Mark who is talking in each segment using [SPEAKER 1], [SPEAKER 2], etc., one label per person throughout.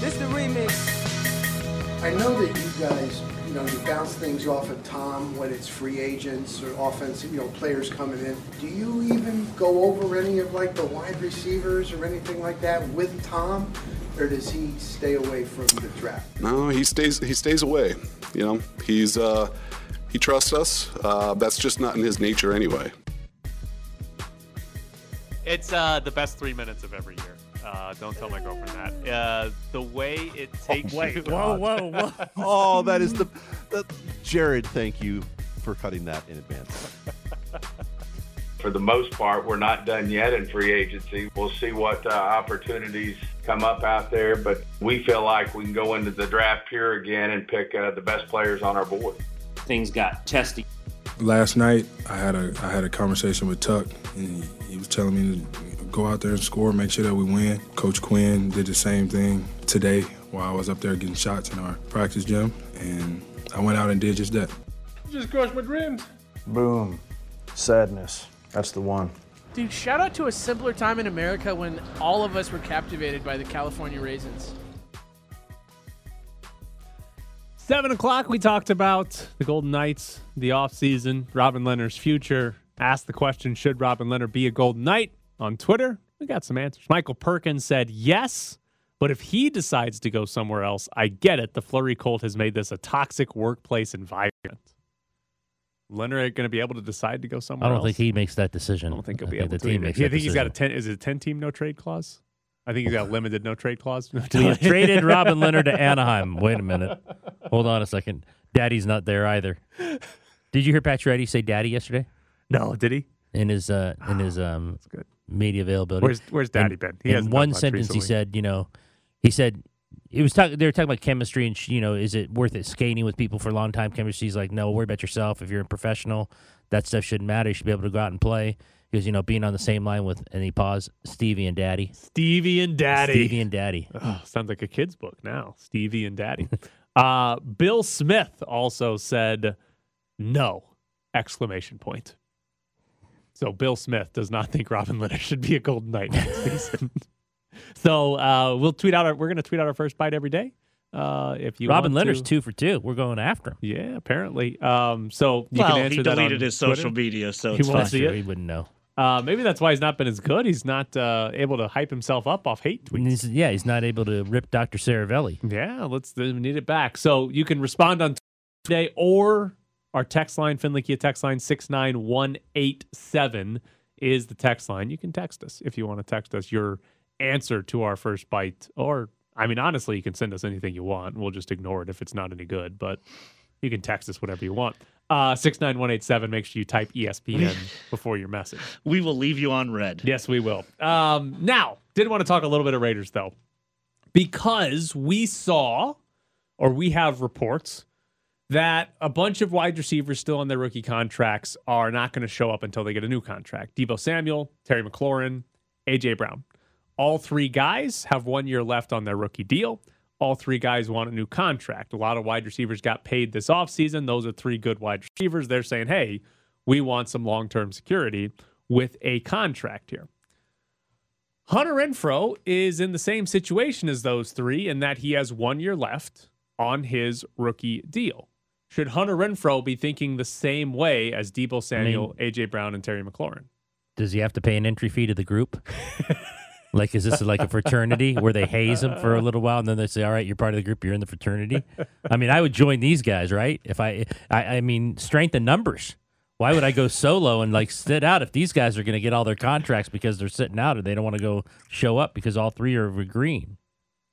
[SPEAKER 1] This the remix.
[SPEAKER 2] I know that you guys, you know, you bounce things off of Tom when it's free agents or offensive, you know, players coming in. Do you even go over any of like the wide receivers or anything like that with Tom? Or does he stay away from the draft?
[SPEAKER 3] No, he stays he stays away. You know, he's uh, he trusts us. Uh, that's just not in his nature anyway.
[SPEAKER 4] It's uh, the best three minutes of every year. Uh, don't tell my girlfriend that. Uh, the way it takes
[SPEAKER 5] Oh, wait,
[SPEAKER 4] you.
[SPEAKER 5] whoa, whoa, whoa.
[SPEAKER 6] Oh, that is the, the Jared. Thank you for cutting that in advance.
[SPEAKER 7] For the most part, we're not done yet in free agency. We'll see what uh, opportunities come up out there, but we feel like we can go into the draft here again and pick uh, the best players on our board.
[SPEAKER 8] Things got testy.
[SPEAKER 9] Last night, I had a I had a conversation with Tuck, and he, he was telling me to go out there and score, make sure that we win. Coach Quinn did the same thing today while I was up there getting shots in our practice gym, and I went out and did just that.
[SPEAKER 10] Just crushed my dreams.
[SPEAKER 11] Boom. Sadness. That's the one.
[SPEAKER 12] Dude, shout out to a simpler time in America when all of us were captivated by the California raisins.
[SPEAKER 4] Seven o'clock, we talked about the Golden Knights, the offseason, Robin Lehner's future. Asked the question, should Robin Lehner be a Golden Knight on Twitter? We got some answers. Michael Perkins said yes, but if he decides to go somewhere else, I get it. The Fleury Colt has made this a toxic workplace environment. Lehner going to be able to decide to go somewhere
[SPEAKER 5] I don't
[SPEAKER 4] else?
[SPEAKER 5] think he makes that decision.
[SPEAKER 4] I don't think he'll
[SPEAKER 5] I
[SPEAKER 4] be
[SPEAKER 5] think
[SPEAKER 4] able
[SPEAKER 5] the
[SPEAKER 4] to.
[SPEAKER 5] team
[SPEAKER 4] either.
[SPEAKER 5] makes
[SPEAKER 4] You
[SPEAKER 5] that
[SPEAKER 4] think he's got a ten? Is it a ten team no trade clause? I think he's got a limited no trade clause.
[SPEAKER 5] We traded Robin Lehner to Anaheim. Wait a minute. Hold on a second. Daddy's not there either. Did you hear Pacioretty say "daddy" yesterday?
[SPEAKER 4] No, did he?
[SPEAKER 5] In his uh, in his um,
[SPEAKER 4] good.
[SPEAKER 5] Media availability.
[SPEAKER 4] Where's- where's Daddy
[SPEAKER 5] In-
[SPEAKER 4] been? He
[SPEAKER 5] in one sentence, he said, you know, he said it was talking. They were talking about chemistry and you know, is it worth it skating with people for a long time? Chemistry. He's like, no, worry about yourself. If you're a professional, that stuff shouldn't matter. You should be able to go out and play. Because you know, being on the same line with and he paused Stevie and Daddy.
[SPEAKER 4] Stevie and Daddy.
[SPEAKER 5] Stevie and Daddy.
[SPEAKER 4] Oh, sounds like a kid's book now. Stevie and Daddy. uh, Bill Smith also said no! Exclamation point. So Bill Smith does not think Robin Lehner should be a Golden Knight next season. so uh, we'll tweet out. Our, we're going to tweet out our first bite every day. Uh, if you
[SPEAKER 5] Robin
[SPEAKER 4] want Lehner's
[SPEAKER 5] two for two. We're going after him.
[SPEAKER 4] Yeah, apparently. Um, so you
[SPEAKER 13] Well,
[SPEAKER 4] can
[SPEAKER 13] he
[SPEAKER 4] answer that on
[SPEAKER 13] deleted his social
[SPEAKER 4] Twitter.
[SPEAKER 13] media, so
[SPEAKER 4] he
[SPEAKER 13] it's
[SPEAKER 4] won't see it.
[SPEAKER 5] he wouldn't know.
[SPEAKER 4] Uh, maybe that's why he's not been as good. He's not uh, able to hype himself up off hate tweets.
[SPEAKER 5] He's- yeah, he's not able to rip Dr. Saravelli.
[SPEAKER 4] Yeah, let's we need it back. So you can respond on today or our text line, Findlay Kia text line 69187 is the text line. You can text us if you want to text us your answer to our first bite. Or, I mean, honestly, you can send us anything you want. We'll just ignore it if it's not any good, but you can text us whatever you want. Uh, 69187, make sure you type ESPN before your message.
[SPEAKER 13] We will leave you on red.
[SPEAKER 4] Yes, we will. Um, now, did want to talk a little bit of Raiders though, because we saw, or we have reports that a bunch of wide receivers still on their rookie contracts are not going to show up until they get a new contract. Deebo Samuel, Terry McLaurin, AJ Brown. All three guys have one year left on their rookie deal. All three guys want a new contract. A lot of wide receivers got paid this offseason. Those are three good wide receivers. They're saying, hey, we want some long term security with a contract here. Hunter Renfrow is in the same situation as those three in that he has one year left on his rookie deal. Should Hunter Renfrow be thinking the same way as Deebo Samuel, AJ Brown, and Terry McLaurin?
[SPEAKER 5] Does he have to pay an entry fee to the group? like, is this like a fraternity where they haze him for a little while and then they say, "All right, you're part of the group. You're in the fraternity." I mean, I would join these guys, right? If I, I, I mean, strength in numbers. Why would I go solo and like sit out if these guys are going to get all their contracts because they're sitting out or they don't want to go show up because all three are agreeing?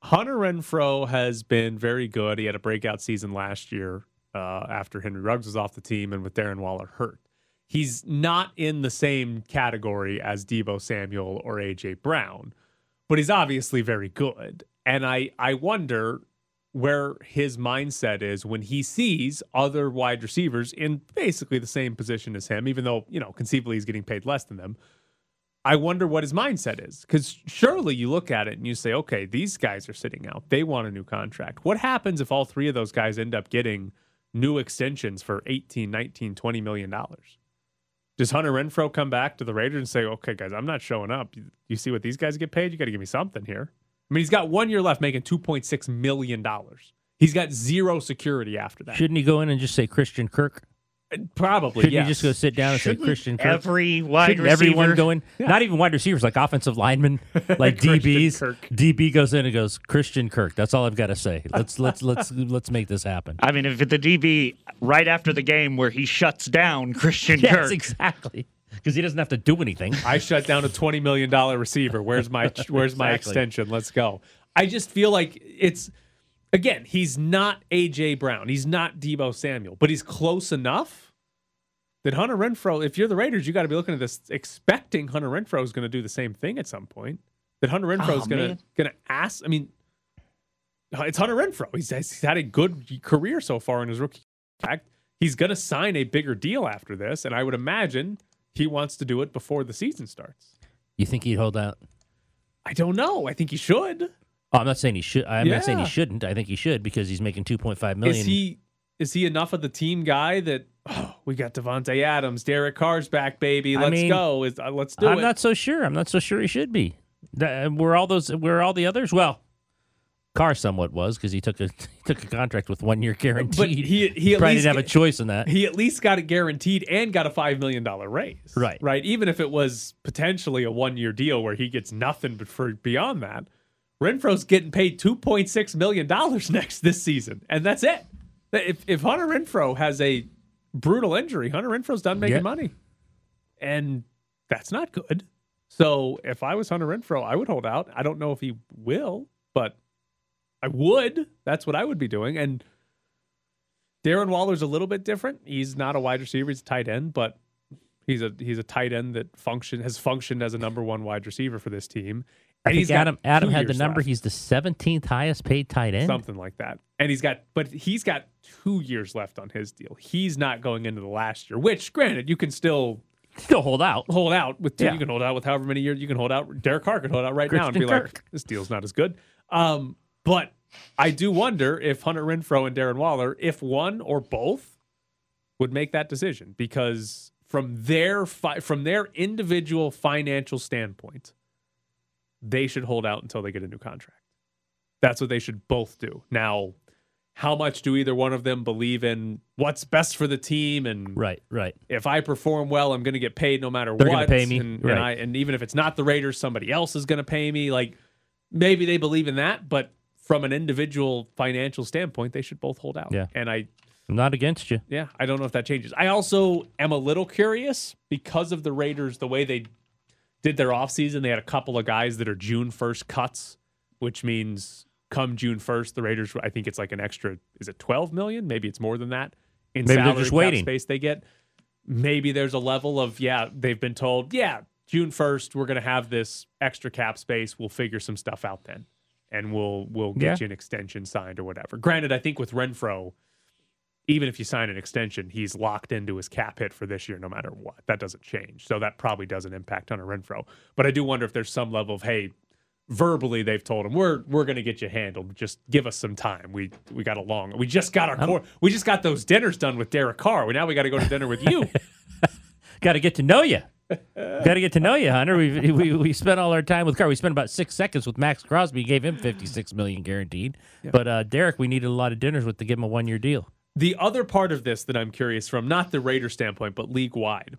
[SPEAKER 4] Hunter Renfrow has been very good. He had a breakout season last year uh, after Henry Ruggs was off the team and with Darren Waller hurt. He's not in the same category as Deebo Samuel or AJ Brown, but he's obviously very good. And I I wonder where his mindset is when he sees other wide receivers in basically the same position as him, even though, you know, conceivably he's getting paid less than them. I wonder what his mindset is because surely you look at it and you say, okay, these guys are sitting out. They want a new contract. What happens if all three of those guys end up getting new extensions for 18, 19, 20 million dollars? Does Hunter Renfrow come back to the Raiders and say, okay, guys, I'm not showing up. You, see what these guys get paid? You got to give me something here. I mean, he's got one year left making $2.6 million. He's got zero security after that.
[SPEAKER 5] Shouldn't he go in and just say Christian Kirk?
[SPEAKER 4] Probably,
[SPEAKER 5] Shouldn't
[SPEAKER 4] yes.
[SPEAKER 5] you just go sit down and say
[SPEAKER 1] Shouldn't
[SPEAKER 5] Christian Kirk?
[SPEAKER 1] every wide
[SPEAKER 5] Shouldn't everyone
[SPEAKER 1] receiver-
[SPEAKER 5] go in? Not even wide receivers, like offensive linemen, like
[SPEAKER 4] Christian
[SPEAKER 5] DBs.
[SPEAKER 4] Kirk.
[SPEAKER 5] DB goes in and goes Christian Kirk. That's all I've got to say. Let's let's let's let's make this happen.
[SPEAKER 1] I mean, if the DB right after the game where he shuts down Christian
[SPEAKER 5] Yes,
[SPEAKER 1] Kirk,
[SPEAKER 5] exactly. Because he doesn't have to do anything.
[SPEAKER 4] I shut down a $20 million receiver. Where's my where's my extension? Let's go. I just feel like it's again, he's not AJ Brown. He's not Deebo Samuel, but he's close enough that Hunter Renfrow, if you're the Raiders, you got to be looking at this expecting Hunter Renfrow is going to do the same thing at some point. That Hunter Renfrow is going to going to ask, I mean, uh, it's Hunter Renfrow. He's, he's had a good career so far in his rookie contract. He's going to sign a bigger deal after this, and I would imagine he wants to do it before the season starts.
[SPEAKER 5] You think he'd hold out?
[SPEAKER 4] I don't know. I think he should.
[SPEAKER 5] Oh, I'm not saying he should. I'm not saying he shouldn't. I think he should because he's making 2.5 million.
[SPEAKER 4] Is he is he enough of the team guy that oh, we got Davante Adams, Derek Carr's back, baby. Let's
[SPEAKER 5] mean,
[SPEAKER 4] go. Is, uh, let's do it.
[SPEAKER 5] I'm not so sure. I'm not so sure he should be. That- Were all those? Were all the others? Well, Carr somewhat was because he took a he took a contract with one year guaranteed.
[SPEAKER 4] but he he at
[SPEAKER 5] probably
[SPEAKER 4] least
[SPEAKER 5] didn't have a choice in that.
[SPEAKER 4] He at least got it guaranteed and got a five million dollar raise.
[SPEAKER 5] Right.
[SPEAKER 4] Right. Even if it was potentially a one year deal where he gets nothing but for beyond that, Renfrow's getting paid two point six million dollars next this season, and that's it. If if Hunter Renfrow has a brutal injury, Hunter Renfrow's done making
[SPEAKER 5] Yeah.
[SPEAKER 4] money, and that's not good. So if I was Hunter Renfrow, I would hold out. I don't know if he will, but I would. That's what I would be doing. And Darren Waller's a little bit different. He's not a wide receiver; he's a tight end, but he's a he's a tight end that function has functioned as a number one wide receiver for this team.
[SPEAKER 5] I
[SPEAKER 4] And
[SPEAKER 5] think
[SPEAKER 4] he's got
[SPEAKER 5] Adam Adam had the number.
[SPEAKER 4] left,
[SPEAKER 5] He's the 17th highest paid tight end.
[SPEAKER 4] something like that. And he's got, but he's got two years left on his deal. He's not going into the last year. Which, granted, you can still
[SPEAKER 5] Still hold out.
[SPEAKER 4] hold out with two.
[SPEAKER 5] Yeah.
[SPEAKER 4] You can hold out with however many years you can hold out. Derek Carr can hold out right now and be
[SPEAKER 5] Christian
[SPEAKER 4] like, this deal's not as good. Um, but I do wonder if Hunter Renfrow and Darren Waller, if one or both, would make that decision because from their fi- from their individual financial standpoint, they should hold out until they get a new contract. That's what they should both do. Now, how much do either one of them believe in what's best for the team and
[SPEAKER 5] Right, right.
[SPEAKER 4] if I perform well, I'm going to get paid no matter
[SPEAKER 5] They're
[SPEAKER 4] what.
[SPEAKER 5] pay me,
[SPEAKER 4] and, and. I and even if it's not the Raiders, somebody else is going to pay me. Like maybe they believe in that, but from an individual financial standpoint, they should both hold out.
[SPEAKER 5] Yeah.
[SPEAKER 4] and I
[SPEAKER 5] I'm not against you.
[SPEAKER 4] yeah, I don't know if that changes. I also am a little curious because of the Raiders, the way they did their offseason. They had a couple of guys that are June 1st cuts, which means come June 1st, the Raiders, I think it's like an extra, is it 12 million? Maybe it's more than that in
[SPEAKER 5] Maybe they're
[SPEAKER 4] salary
[SPEAKER 5] just
[SPEAKER 4] cap
[SPEAKER 5] waiting.
[SPEAKER 4] space they get. Maybe there's a level of, yeah, they've been told, yeah, June 1st, we're going to have this extra cap space. We'll figure some stuff out then. And we'll we'll get
[SPEAKER 5] Yeah.
[SPEAKER 4] you an extension signed or whatever. Granted, I think with Renfrow, even if you sign an extension, he's locked into his cap hit for this year no matter what. That doesn't change. So that probably doesn't impact Hunter Renfrow. But I do wonder if there's some level of, hey, verbally they've told him we're we're gonna get you handled. Just give us some time. We we got a long we just got our core, we just got those dinners done with Derek Carr. We now we gotta go to dinner with you.
[SPEAKER 5] Got to get to know you. Got to get to know you, Hunter. We, we we spent all our time with Carr. We spent about six seconds with Maxx Crosby. Gave him fifty six million guaranteed. But uh, Derek, we needed a lot of dinners with to give him a one year deal.
[SPEAKER 4] The other part of this that I'm curious from, not the Raider standpoint, but league wide.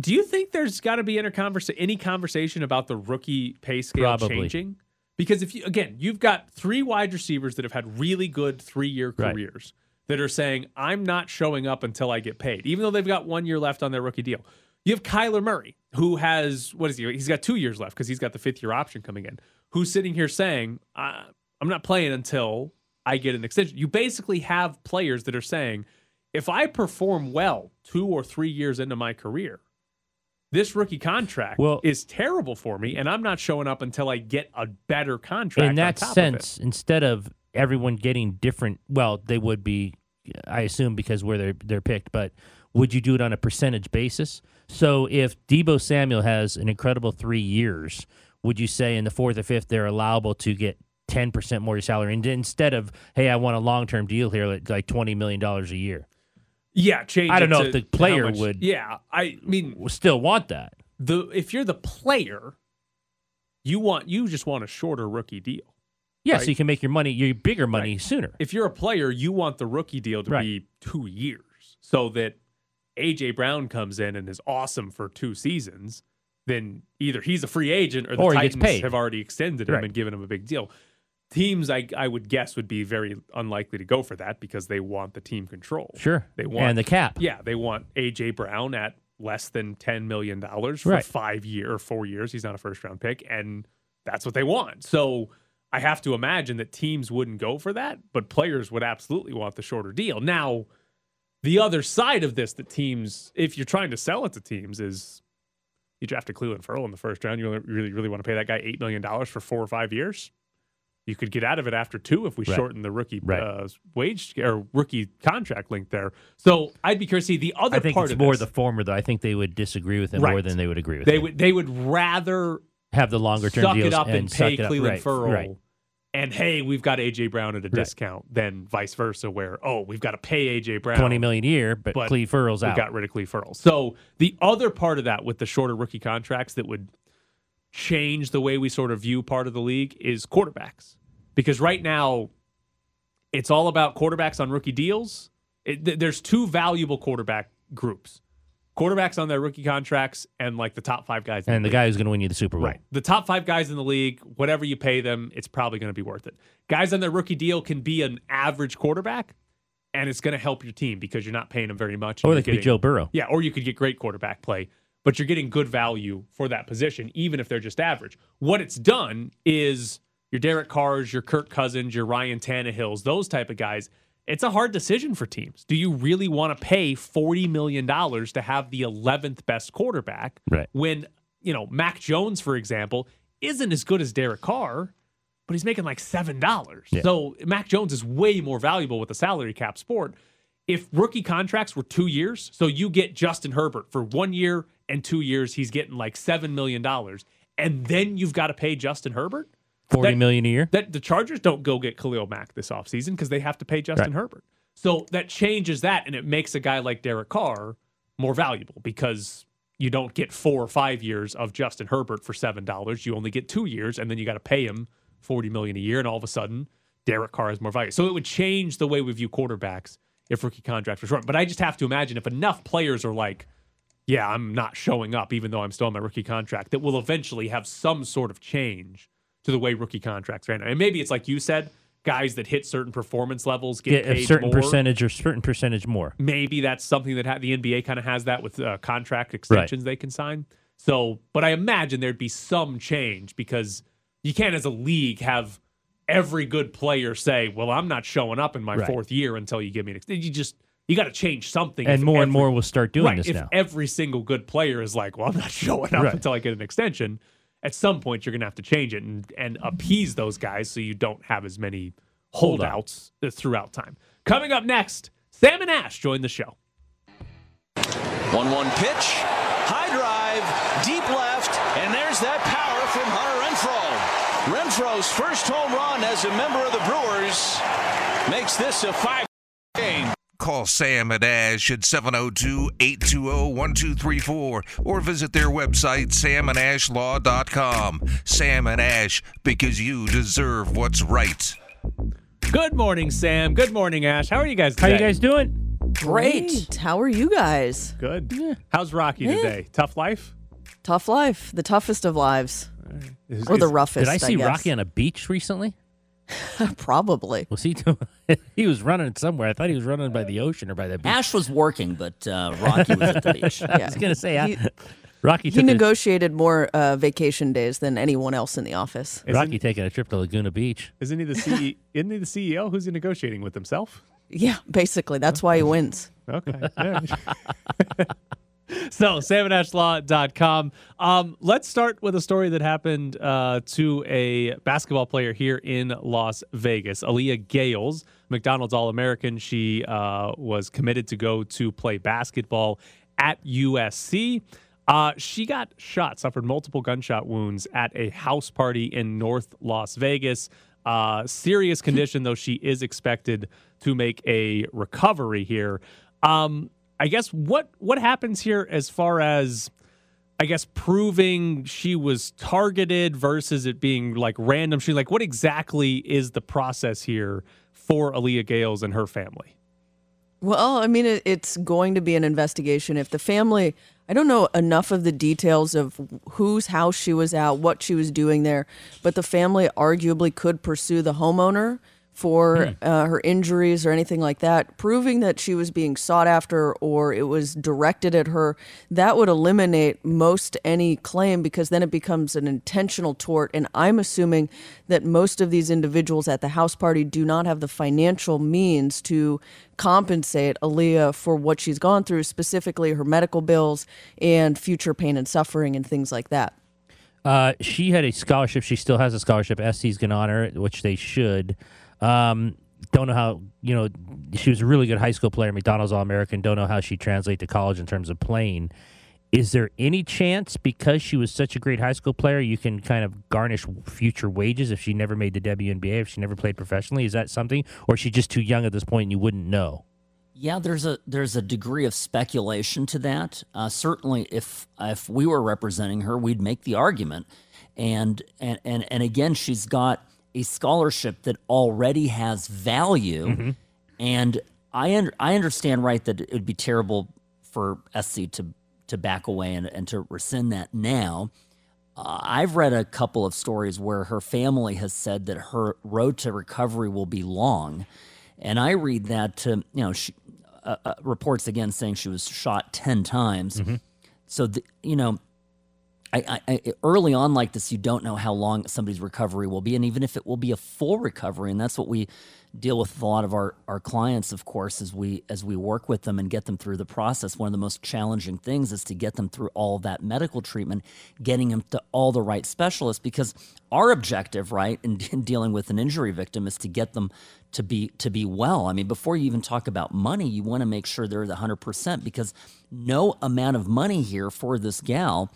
[SPEAKER 4] Do you think there's got to be any, conversa- any conversation about the rookie pay scale
[SPEAKER 5] Probably.
[SPEAKER 4] changing? Because if you again, you've got three wide receivers that have had really good three year
[SPEAKER 5] Right.
[SPEAKER 4] careers that are saying, I'm not showing up until I get paid, even though they've got one year left on their rookie deal. You have Kyler Murray, who has what is he? He's got two years left because he's got the fifth year option coming in. Who's sitting here saying, I, I'm not playing until I get an extension. You basically have players that are saying, if I perform well two or three years into my career, this rookie contract
[SPEAKER 5] Well-
[SPEAKER 4] is terrible for me, and I'm not showing up until I get a better contract.
[SPEAKER 5] In that
[SPEAKER 4] top of
[SPEAKER 5] sense, instead of everyone getting different, well, they would be, I assume, because where they're they're picked. But would you do it on a percentage basis? So if Deebo Samuel has an incredible three years, would you say in the fourth or fifth they're allowable to get ten percent more salary, and instead of hey, I want a long term deal here, like- like twenty million dollars a year?
[SPEAKER 4] yeah, change.
[SPEAKER 5] I don't know if the player
[SPEAKER 4] much-
[SPEAKER 5] would-
[SPEAKER 4] Yeah, I mean,
[SPEAKER 5] Still want that?
[SPEAKER 4] the if you're the player, You want you just want a shorter rookie deal.
[SPEAKER 5] Yeah,
[SPEAKER 4] right?
[SPEAKER 5] so you can make your money, your bigger money sooner.
[SPEAKER 4] If you're a player, you want the rookie deal to
[SPEAKER 5] Right.
[SPEAKER 4] be two years so that AJ Brown comes in and is awesome for two seasons. Then either he's a free agent or the
[SPEAKER 5] Or
[SPEAKER 4] Titans have already extended him
[SPEAKER 5] Right.
[SPEAKER 4] and given him a big deal. Teams, I, I would guess, would be very unlikely to go for that because they want the team control.
[SPEAKER 5] Sure.
[SPEAKER 4] They want
[SPEAKER 5] and the cap.
[SPEAKER 4] Yeah, they want AJ Brown at less than ten million dollars for
[SPEAKER 5] Right.
[SPEAKER 4] five year or four years. He's not a first round pick, and that's what they want. So I have to imagine that teams wouldn't go for that, but players would absolutely want the shorter deal. Now, the other side of this that teams, if you're trying to sell it to teams, is you drafted Clelin Ferrell in the first round. You really, really want to pay that guy eight million dollars for four or five years. You could get out of it after two if we
[SPEAKER 5] Right.
[SPEAKER 4] shorten the rookie
[SPEAKER 5] Right.
[SPEAKER 4] uh, wage or rookie contract link there. So I'd be curious to see the other
[SPEAKER 5] I think
[SPEAKER 4] part
[SPEAKER 5] it's
[SPEAKER 4] of
[SPEAKER 5] more
[SPEAKER 4] this.
[SPEAKER 5] the former, though. I think they would disagree with him more than they would agree with
[SPEAKER 4] they
[SPEAKER 5] him.
[SPEAKER 4] would they would rather
[SPEAKER 5] have the longer term
[SPEAKER 4] suck
[SPEAKER 5] deals
[SPEAKER 4] it up and,
[SPEAKER 5] suck
[SPEAKER 4] pay. Clelin
[SPEAKER 5] Right,
[SPEAKER 4] Ferrell,
[SPEAKER 5] right.
[SPEAKER 4] and hey, we've got AJ Brown at a
[SPEAKER 5] Right.
[SPEAKER 4] discount, than vice versa, where oh, we've got to pay AJ Brown
[SPEAKER 5] Twenty million a year, but,
[SPEAKER 4] but
[SPEAKER 5] Clelin Ferrell's
[SPEAKER 4] we got rid of Clelin Ferrell. So the other part of that with the shorter rookie contracts that would change the way we sort of view part of the league is quarterbacks. Because right now, it's all about quarterbacks on rookie deals. It, th- there's two valuable quarterback groups quarterbacks on their rookie contracts and like the top five guys. in
[SPEAKER 5] and the
[SPEAKER 4] league.
[SPEAKER 5] guy who's going to win you the Super Bowl.
[SPEAKER 4] Right. The top five guys in the league, whatever you pay them, it's probably going to be worth it. Guys on their rookie deal can be an average quarterback, and it's going to help your team because you're not paying them very much.
[SPEAKER 5] Or they could be Joe Burrow.
[SPEAKER 4] Yeah, or you could get great quarterback play, but you're getting good value for that position, even if they're just average. What it's done is your Derek Carrs, your Kirk Cousins, your Ryan Tannehills, those type of guys. It's a hard decision for teams. Do you really want to pay $40 million to have the 11th best quarterback
[SPEAKER 5] Right.
[SPEAKER 4] when, you know, Mac Jones, for example, isn't as good as Derek Carr, but he's making like $7.
[SPEAKER 5] Yeah.
[SPEAKER 4] So Mac Jones is way more valuable with a salary cap sport. If rookie contracts were two years, so you get Justin Herbert for one year and two years, he's getting like $7 million. And then you've got to pay Justin Herbert?
[SPEAKER 5] Forty
[SPEAKER 4] That-
[SPEAKER 5] million a year.
[SPEAKER 4] that the Chargers don't go get Khalil Mack this offseason because they have to pay Justin
[SPEAKER 5] Right.
[SPEAKER 4] Herbert. So that changes that and it makes a guy like Derek Carr more valuable because you don't get four or five years of Justin Herbert for seven dollars. You only get two years and then you got to pay him forty million a year, and all of a sudden Derek Carr has more value. So it would change the way we view quarterbacks if rookie contracts were short. But I just have to imagine if enough players are like, yeah, I'm not showing up even though I'm still on my rookie contract, that will eventually have some sort of change to the way rookie contracts ran. And maybe it's like you said, guys that hit certain performance levels get,
[SPEAKER 5] Get a certain
[SPEAKER 4] more.
[SPEAKER 5] percentage or certain percentage more.
[SPEAKER 4] Maybe that's something that ha- the NBA kind of has that with uh, contract extensions they can sign. So, but I imagine there'd be some change because you can't, as a league, have every good player say, "Well, I'm not showing up in my
[SPEAKER 5] Right.
[SPEAKER 4] fourth year until you give me an extension." You just you got to change something.
[SPEAKER 5] And
[SPEAKER 4] if
[SPEAKER 5] more and more will start doing
[SPEAKER 4] right,
[SPEAKER 5] this
[SPEAKER 4] if
[SPEAKER 5] now.
[SPEAKER 4] every single good player is like, "Well, I'm not showing up
[SPEAKER 5] Right.
[SPEAKER 4] until I get an extension," at some point you're going to have to change it and and appease those guys so you don't have as many holdouts uh, throughout time. Coming up next, Sam and Ash join the show.
[SPEAKER 10] 1 1 pitch, high drive, deep left, and there's that power from Hunter Renfroe. Renfroe's first home run as a member of the Brewers makes this a five game.
[SPEAKER 13] Call Sam and Ash at 702 820 1234 or visit their website, samandashlaw.com. Sam and Ash, because you deserve what's right.
[SPEAKER 4] Good morning, Sam. Good morning, Ash. How are you guys
[SPEAKER 5] How
[SPEAKER 4] today?
[SPEAKER 5] you guys doing?
[SPEAKER 14] Great. How are you guys?
[SPEAKER 4] Good. How's Rocky
[SPEAKER 14] Yeah.
[SPEAKER 4] today? Tough life?
[SPEAKER 14] Tough life. The toughest of lives.
[SPEAKER 4] Is-
[SPEAKER 14] or the
[SPEAKER 4] is-
[SPEAKER 14] roughest.
[SPEAKER 5] Did I see
[SPEAKER 14] guess.
[SPEAKER 5] Rocky on a beach recently?
[SPEAKER 14] Probably.
[SPEAKER 5] Was he doing? he was running somewhere. I thought he was running by the ocean or by the beach.
[SPEAKER 15] Ash was working, but uh, Rocky was at the beach.
[SPEAKER 5] I was gonna say I,
[SPEAKER 14] He-
[SPEAKER 5] Rocky
[SPEAKER 14] He
[SPEAKER 5] took a,
[SPEAKER 14] negotiated more uh, vacation days than anyone else in the office.
[SPEAKER 5] Rocky taking a trip to Laguna Beach.
[SPEAKER 4] Isn't he the CE, isn't he the CEO? Who's he negotiating with himself?
[SPEAKER 14] Yeah, basically. That's why he wins.
[SPEAKER 4] Okay. All right. so, samandashlaw.com. Um, let's start with a story that happened uh, to a basketball player here in Las Vegas, Aaliyah Gayles, McDonald's All American. She uh, was committed to go to play basketball at USC. Uh, she got shot, suffered multiple gunshot wounds at a house party in North Las Vegas. Uh, serious condition, though she is expected to make a recovery here. Um, I guess what what happens here as far as I guess proving she was targeted versus it being like random shooting? Like, what exactly is the process here for Aaliyah Gayles and her family?
[SPEAKER 14] Well, I mean, it's going to be an investigation. If the family, I don't know enough of the details of whose house she was at, what she was doing there, but the family arguably could pursue the homeowner for uh, her injuries or anything like that, proving that she was being sought after or it was directed at her, that would eliminate most any claim because then it becomes an intentional tort. And I'm assuming that most of these individuals at the house party do not have the financial means to compensate Aaliyah for what she's gone through, specifically her medical bills and future pain and suffering and things like that.
[SPEAKER 5] Uh, she had a scholarship. She still has a scholarship. SC's going to honor it, which they should. Um, don't know how, you know, she was a really good high school player, McDonald's All American. Don't know how she translate to college in terms of playing. Is there any chance because she was such a great high school player, you can kind of garnish future wages if she never made the WNBA, if she never played professionally? Is that something, or is she just too young at this point and you wouldn't know?
[SPEAKER 15] Yeah, there's a there's a degree of speculation to that. Uh, certainly, if if we were representing her, we'd make the argument. And and and and again, she's got a scholarship that already has value.
[SPEAKER 5] Mm-hmm.
[SPEAKER 15] And I un- I understand right that it would be terrible for SC to to back away and, and to rescind that now. Uh, I've read a couple of stories where her family has said that her road to recovery will be long, and I read that to you know she, uh, uh, reports again saying she was shot ten times. So the, you know, I, I, early on like this, you don't know how long somebody's recovery will be, and even if it will be a full recovery, and that's what we deal with with a lot of our, our clients, of course, as we as we work with them and get them through the process. One of the most challenging things is to get them through all that medical treatment, getting them to all the right specialists, because our objective, right, in, in dealing with an injury victim is to get them to be to be well. I mean, before you even talk about money, you want to make sure they're the hundred percent because no amount of money here for this gal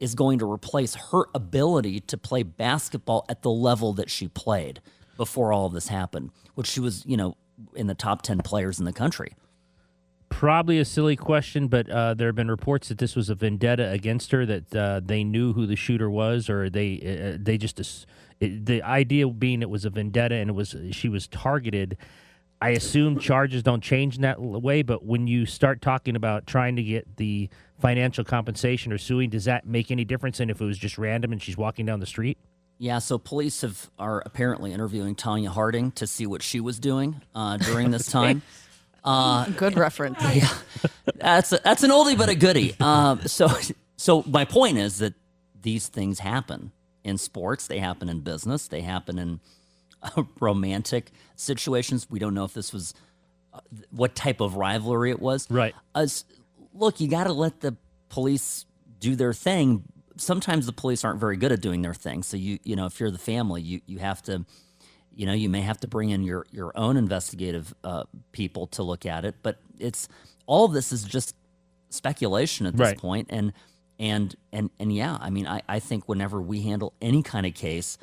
[SPEAKER 15] is going to replace her ability to play basketball at the level that she played before all of this happened, which she was, you know, in the top 10 players in the country.
[SPEAKER 5] Probably a silly question, but uh, there have been reports that this was a vendetta against her. That uh, they knew who the shooter was, or they uh, they just the idea being it was a vendetta and it was she was targeted. I assume charges don't change in that way, but when you start talking about trying to get the financial compensation or suing, does that make any difference than if it was just random and she's walking down the street?
[SPEAKER 15] Yeah, so police have are apparently interviewing Tonya Harding to see what she was doing uh, during this time. Uh,
[SPEAKER 14] Good reference.
[SPEAKER 15] Yeah, that's a, that's an oldie but a goodie. Um, so so my point is that these things happen in sports. They happen in business. They happen in uh, romantic situations. We don't know if this was uh, what type of rivalry it was.
[SPEAKER 5] Right.
[SPEAKER 15] As look, you got to let the police do their thing. Sometimes the police aren't very good at doing their thing. So you you know if you're the family, you you have to you know you may have to bring in your your own investigative uh, people to look at it. But it's all of this is just speculation at this
[SPEAKER 5] Right.
[SPEAKER 15] point, and and and and yeah, I mean I I think whenever we handle any kind of case,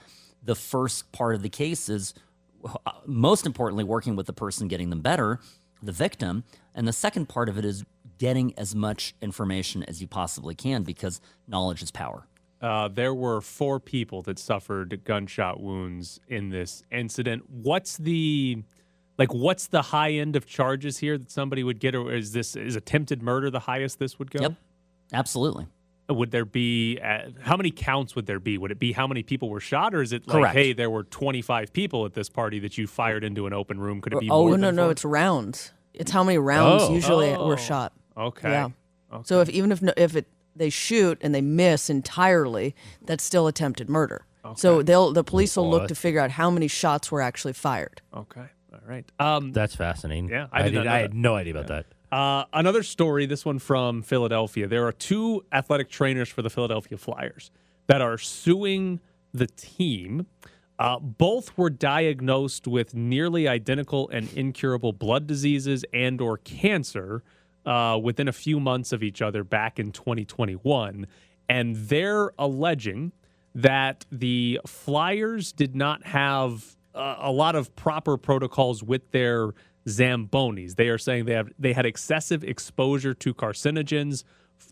[SPEAKER 15] the first part of the case is uh, most importantly working with the person getting them better, the victim, and the second part of it is getting as much information as you possibly can because knowledge is power.
[SPEAKER 4] Uh, there were four people that suffered gunshot wounds in this incident. What's the like? What's the high end of charges here that somebody would get, or is this is attempted murder the highest this would go?
[SPEAKER 15] Yep, absolutely.
[SPEAKER 4] Would there be uh, how many counts would there be? Would it be how many people were shot, or is it like,
[SPEAKER 15] Correct.
[SPEAKER 4] hey, there were twenty five people at this party that you fired into an open room? Could it be?
[SPEAKER 14] oh
[SPEAKER 4] more
[SPEAKER 14] no,
[SPEAKER 4] than
[SPEAKER 14] no,
[SPEAKER 4] four?
[SPEAKER 14] it's rounds. It's how many rounds
[SPEAKER 4] Oh.
[SPEAKER 14] usually
[SPEAKER 4] Oh.
[SPEAKER 14] were shot.
[SPEAKER 4] Okay.
[SPEAKER 14] Yeah. So if even if if it they shoot and they miss entirely, that's still attempted murder. So they'll the police will look to figure out how many shots were actually fired.
[SPEAKER 4] Okay. All right. Um,
[SPEAKER 5] That's fascinating.
[SPEAKER 4] Yeah, I
[SPEAKER 5] I,
[SPEAKER 4] did
[SPEAKER 5] did.
[SPEAKER 4] not know
[SPEAKER 5] I had no idea about that.
[SPEAKER 4] Uh, another story, this one from Philadelphia. There are two athletic trainers for the Philadelphia Flyers that are suing the team. Uh, both were diagnosed with nearly identical and incurable blood diseases and or cancer uh, within a few months of each other back in 2021. And they're alleging that the Flyers did not have uh, a lot of proper protocols with their Zambonis. They are saying they have they had excessive exposure to carcinogens,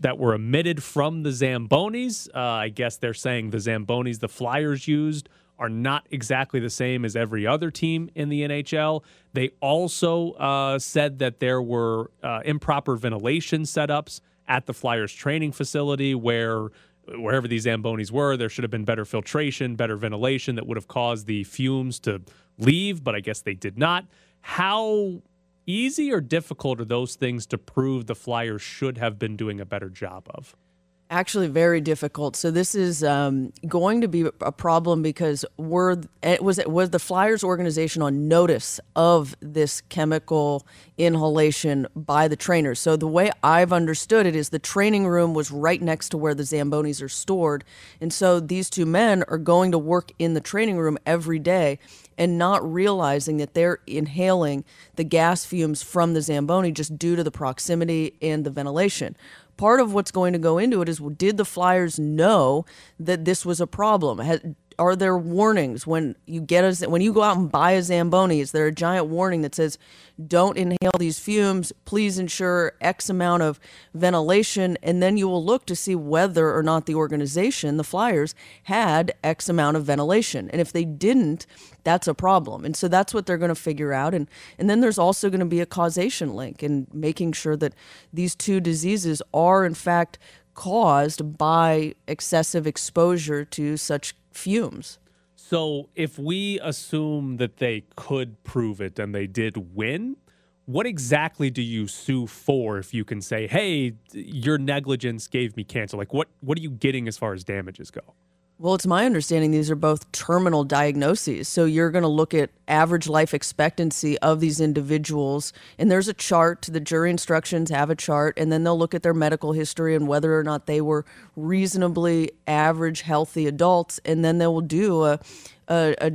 [SPEAKER 4] that were emitted from the Zambonis. Uh, I guess they're saying the Zambonis the Flyers used are not exactly the same as every other team in the NHL. They also uh, said that there were uh, improper ventilation setups at the Flyers training facility where wherever these Zambonis were, there should have been better filtration, better ventilation that would have caused the fumes to leave, but I guess they did not. How easy or difficult are those things to prove the Flyers should have been doing a better job of?
[SPEAKER 14] Actually, very difficult. So this is um, going to be a problem because we're it was was the Flyers organization on notice of this chemical inhalation by the trainers. So the way I've understood it is the training room was right next to where the Zambonis are stored, and so these two men are going to work in the training room every day and not realizing that they're inhaling the gas fumes from the Zamboni just due to the proximity and the ventilation part of what's going to go into it is did the Flyers know that this was a problem? Are there warnings when you get a when you go out and buy a zamboni? Is there a giant warning that says don't inhale these fumes. Please ensure x amount of ventilation. And then you will look to see whether or not the organization the flyers had x amount of ventilation. And if they didn't that's a problem. And so that's what they're going to figure out. And and then there's also going to be a causation link and making sure that these two diseases are in fact caused by excessive exposure to such fumes.
[SPEAKER 4] So if we assume that they could prove it and they did win, what exactly do you sue for if you can say, "Hey, your negligence gave me cancer"? Like what what are you getting as far as damages go?
[SPEAKER 14] Well, it's my understanding these are both terminal diagnoses. So you're going to look at average life expectancy of these individuals, and there's a chart. The jury instructions have a chart, and then they'll look at their medical history and whether or not they were reasonably average, healthy adults, and then they will do a, a, a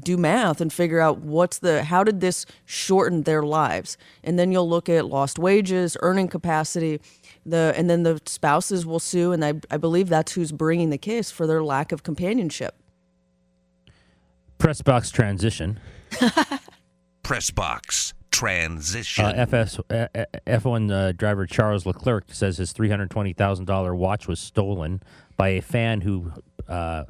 [SPEAKER 14] do math and figure out what's the how did this shorten their lives and then you'll look at lost wages earning capacity the and then the spouses will sue, and I, I believe that's who's bringing the case for their lack of companionship.
[SPEAKER 5] Press box transition.
[SPEAKER 13] Press box transition.
[SPEAKER 5] Uh, FS uh, F1 uh, driver Charles Leclerc says his three hundred twenty thousand dollar watch was stolen by a fan who uh,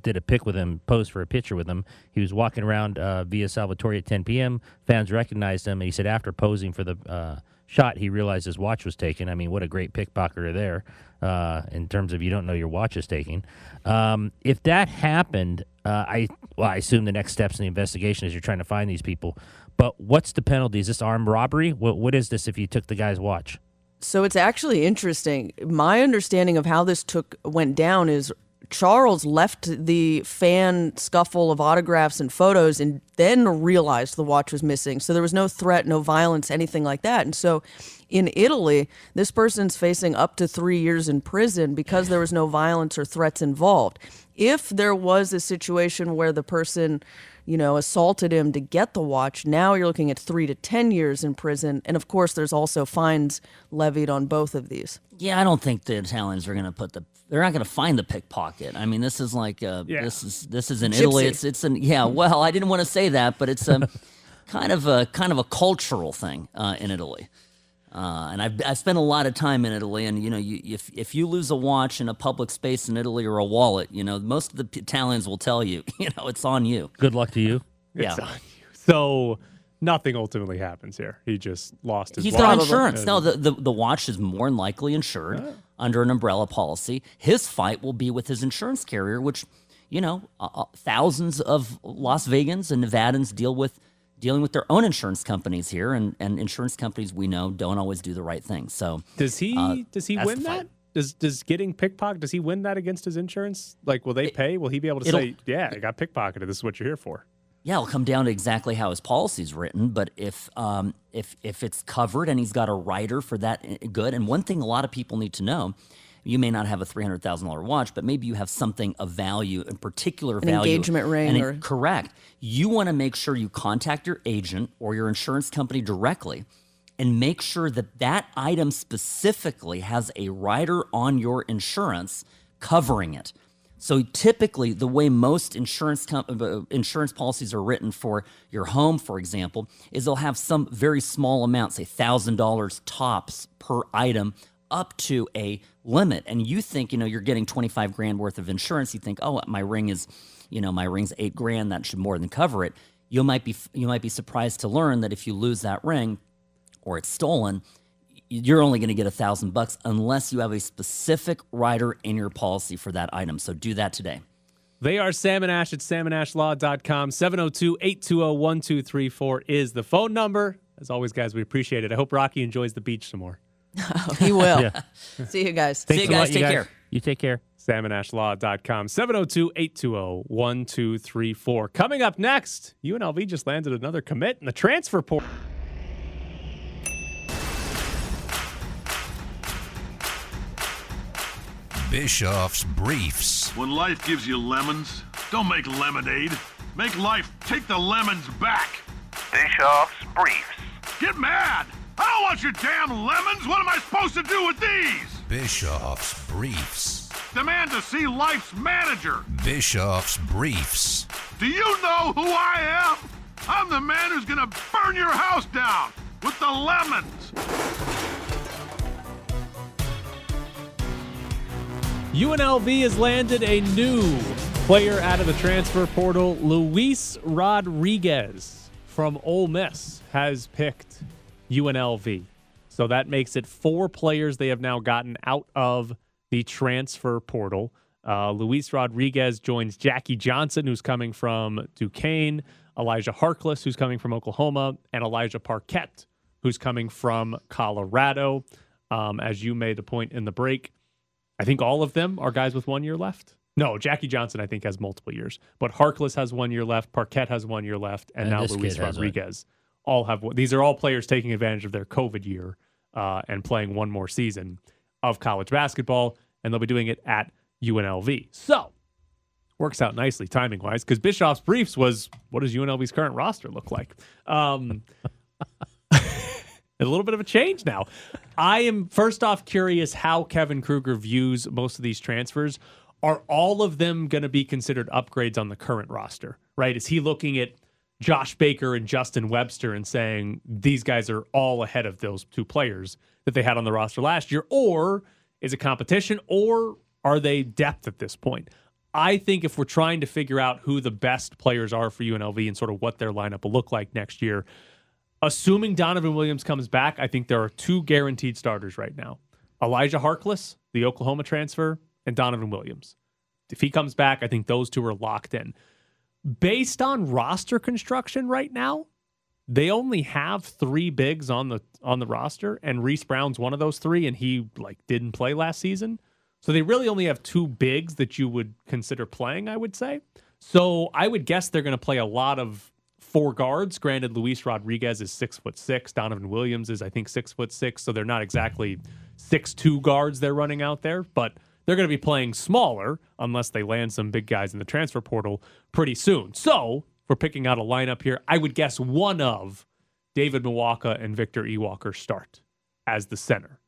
[SPEAKER 5] did a pic with him, posed for a picture with him. He was walking around uh, via Salvatore at 10 p.m. Fans recognized him, and he said after posing for the uh, shot, he realized his watch was taken. I mean, what a great pickpocketer there uh, in terms of you don't know your watch is taken. Um, if that happened, uh, I well, I assume the next steps in the investigation is you're trying to find these people. But what's the penalty? Is this armed robbery? What what is this if you took the guy's watch?
[SPEAKER 14] So it's actually interesting. My understanding of how this took went down is Charles left the fan scuffle of autographs and photos and then realized the watch was missing. So there was no threat, no violence, anything like that. And so in Italy, this person's facing up to three years in prison because there was no violence or threats involved. If there was a situation where the person you know, assaulted him to get the watch. Now you're looking at three to 10 years in prison. And of course, there's also fines levied on both of these.
[SPEAKER 15] Yeah, I don't think the Italians are going to put the. They're not going to find the pickpocket. I mean, this is like uh, yeah. this is this is in Gypsy. Italy. It's it's an yeah. Well, I didn't want to say that, but it's a kind of a kind of a cultural thing uh, in Italy. Uh, and I've, I've spent a lot of time in Italy, and you know, you, if if you lose a watch in a public space in Italy or a wallet, you know, most of the Italians will tell you, you know, it's on you.
[SPEAKER 5] Good luck to you.
[SPEAKER 15] Yeah.
[SPEAKER 4] It's on you. So nothing ultimately happens here. He just lost his.
[SPEAKER 15] He's
[SPEAKER 4] watch.
[SPEAKER 15] got insurance. No, the, the the watch is more than likely insured yeah. under an umbrella policy. His fight will be with his insurance carrier, which, you know, uh thousands of Las Vegans and Nevadans deal with dealing with their own insurance companies here, and, and insurance companies we know don't always do the right thing. So
[SPEAKER 4] does he uh, does he win that? Does does getting pickpocketed does he win that against his insurance? Like, will they pay? Will he be able to say, "Yeah, I got pickpocketed. This is what you're here for"?
[SPEAKER 15] Yeah, it'll come down to exactly how his policy's written. But if um, if if it's covered and he's got a rider for that, eh, good. And one thing a lot of people need to know you may not have a three hundred thousand dollar watch, but maybe you have something of value, in particular
[SPEAKER 14] An
[SPEAKER 15] value,
[SPEAKER 14] engagement ring. or...
[SPEAKER 15] correct. You want to make sure you contact your agent or your insurance company directly, and make sure that that item specifically has a rider on your insurance covering it. So typically, the way most insurance com- uh, insurance policies are written for your home, for example, is they'll have some very small amount, say thousand dollars tops per item up to a limit and you think you know you're getting 25 grand worth of insurance you think oh my ring is you know my ring's 8 grand that should more than cover it you might be you might be surprised to learn that if you lose that ring or it's stolen you're only going to get a thousand bucks unless you have a specific rider in your policy for that item so do that today
[SPEAKER 4] They are Sam and Ash at samandashlaw.com. 702 820 1234 is the phone number. As always, guys, we appreciate it. I hope Rocky enjoys the beach some more.
[SPEAKER 14] he will.
[SPEAKER 5] Yeah.
[SPEAKER 14] See you guys.
[SPEAKER 5] Thanks a lot, you guys. Take care. You take care.
[SPEAKER 4] samandashlaw.com 702-820-1234 coming up next unlv just landed another commit in the transfer portal
[SPEAKER 13] Bischoff's Briefs.
[SPEAKER 16] When life gives you lemons, don't make lemonade. Make life take the lemons back.
[SPEAKER 10] Bischoff's Briefs.
[SPEAKER 16] Get mad! I don't want your damn lemons! What am I supposed to do with these?
[SPEAKER 13] Bischoff's Briefs.
[SPEAKER 16] Demand to see life's manager.
[SPEAKER 13] Bischoff's Briefs.
[SPEAKER 16] Do you know who I am? I'm the man who's gonna burn your house down with the lemons.
[SPEAKER 4] UNLV has landed a new player out of the transfer portal. Luis Rodriguez from Ole Miss has picked UNLV. So that makes it four players they have now gotten out of the transfer portal. Uh, Luis Rodriguez joins Jackie Johnson, who's coming from Duquesne, Elijah Harkless, who's coming from Oklahoma, and Elijah Parquet, who's coming from Colorado. Um, as you made the point in the break, I think all of them are guys with one year left. No, Jackie Johnson, I think, has multiple years, but Harkless has one year left, Parquet has one year left, and,
[SPEAKER 5] And
[SPEAKER 4] now Luis. Rodriguez all have. These are all players taking advantage of their COVID year uh, and playing one more season of college basketball, and they'll be doing it at UNLV. So works out nicely timing wise because Bischoff's briefs was what does UNLV's current roster look like? Um, a little bit of a change now. I am first off curious how Kevin Kruger views most of these transfers. Are all of them going to be considered upgrades on the current roster? Right? Is he looking at Josh Baker and Justin Webster and saying these guys are all ahead of those two players that they had on the roster last year? Or is it competition? Or are they depth at this point? I think if we're trying to figure out who the best players are for UNLV and sort of what their lineup will look like next year, assuming Donovan Williams comes back, I think there are two guaranteed starters right now Elijah Harkless, the Oklahoma transfer, and Donovan Williams. If he comes back, I think those two are locked in. Based on roster construction right now, they only have three bigs on the on the roster, and Reese Brown's one of those three, and he like didn't play last season. So they really only have two bigs that you would consider playing, I would say. So I would guess they're going to play a lot of four guards. Granted, Luis Rodriguez is six foot six. Donovan Williams is, I think, six foot six. So they're not exactly six two guards they're running out there, but they're going to be playing smaller unless they land some big guys in the transfer portal pretty soon. So we're picking out a lineup here, I would guess one of David Muoka and Victor Iwuakor start as the center.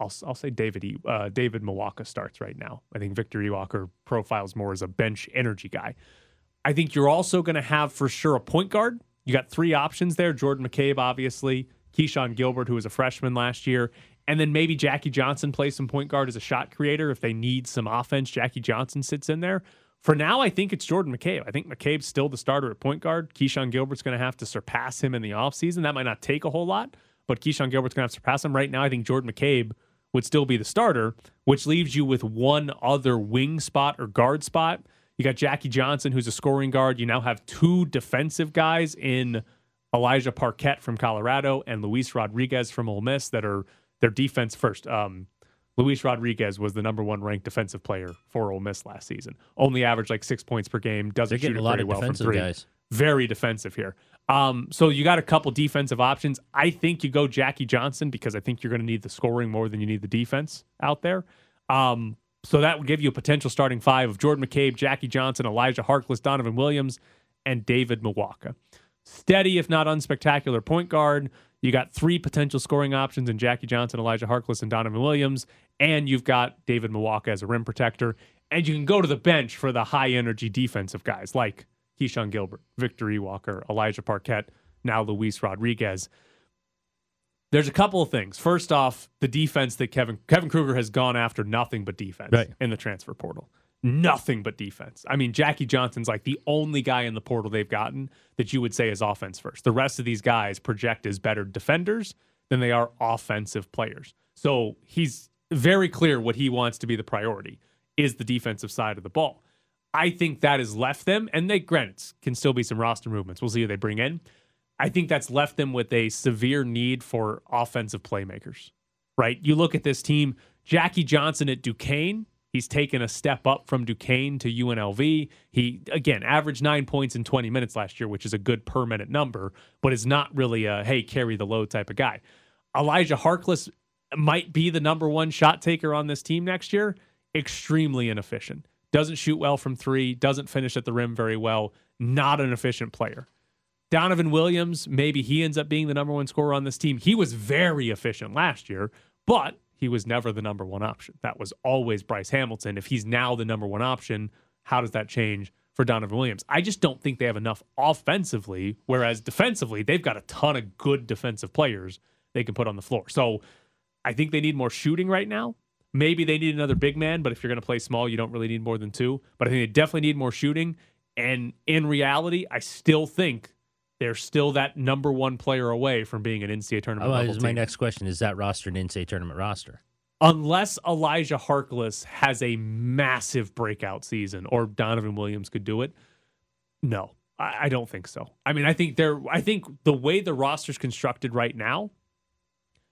[SPEAKER 4] I'll, I'll say David e, uh, David Muoka starts right now. I think Victor Iwuakor profiles more as a bench energy guy. I think you're also going to have for sure a point guard. You got three options there: Jordan McCabe, obviously, Keshon Gilbert, who was a freshman last year, and then maybe Jackie Johnson plays some point guard as a shot creator if they need some offense. Jackie Johnson sits in there. For now, I think it's Jordan McCabe. I think McCabe's still the starter at point guard. Keshon Gilbert's going to have to surpass him in the offseason. That might not take a whole lot, but Keshon Gilbert's going to have to surpass him. Right now, I think Jordan McCabe would still be the starter, which leaves you with one other wing spot or guard spot. You got Jackie Johnson, who's a scoring guard. You now have two defensive guys in Elijah Parquet from Colorado and Luis Rodriguez from Ole Miss that are their defense first. Um, Luis Rodriguez was the number one ranked defensive player for Ole Miss last season. Only averaged like six points per game. Doesn't shoot
[SPEAKER 5] a lot
[SPEAKER 4] very
[SPEAKER 5] of
[SPEAKER 4] well from
[SPEAKER 5] defensive
[SPEAKER 4] three.
[SPEAKER 5] guys.
[SPEAKER 4] Very defensive here. Um, so you got a couple defensive options. I think you go Jackie Johnson because I think you're going to need the scoring more than you need the defense out there. Um, so that would give you a potential starting five of Jordan McCabe, Jackie Johnson, Elijah Harkless, Donovan Williams, and David Muoka. Steady, if not unspectacular, point guard. You got three potential scoring options in Jackie Johnson, Elijah Harkless, and Donovan Williams. And you've got David Muoka as a rim protector. And you can go to the bench for the high energy defensive guys like Keshon Gilbert, Victor Iwuakor, Elijah Parquet, now Luis Rodriguez. There's a couple of things. First off, the defense that Kevin Kevin Kruger has gone after nothing but defense
[SPEAKER 5] Right.
[SPEAKER 4] in the transfer portal. Nothing but defense. I mean, Jackie Johnson's like the only guy in the portal they've gotten that you would say is offense first. The rest of these guys project as better defenders than they are offensive players. So he's very clear what he wants to be the priority is the defensive side of the ball. I think that has left them, and they granted can still be some roster movements. We'll see who they bring in. I think that's left them with a severe need for offensive playmakers. Right? You look at this team, Jackie Johnson at Duquesne. He's taken a step up from Duquesne to UNLV. He again averaged nine points in 20 minutes last year, which is a good per minute number, but is not really a hey carry the load type of guy. Elijah Harkless might be the number one shot taker on this team next year. Extremely inefficient. Doesn't shoot well from three. Doesn't finish at the rim very well. Not an efficient player. Donovan Williams, maybe he ends up being the number one scorer on this team. He was very efficient last year, but he was never the number one option. That was always Bryce Hamilton. If he's now the number one option, how does that change for Donovan Williams? I just don't think they have enough offensively, whereas defensively, they've got a ton of good defensive players they can put on the floor. So I think they need more shooting right now. Maybe they need another big man, but if you're going to play small, you don't really need more than two. But I think they definitely need more shooting. And in reality, I still think they're still that number one player away from being an NCAA tournament
[SPEAKER 5] Oh,
[SPEAKER 4] level
[SPEAKER 5] this is my
[SPEAKER 4] team.
[SPEAKER 5] next question. Is that roster an NCAA tournament roster?
[SPEAKER 4] Unless Elijah Harkless has a massive breakout season or Donovan Williams could do it, no, I, I don't think so. I mean, I think they're I think the way the roster's constructed right now,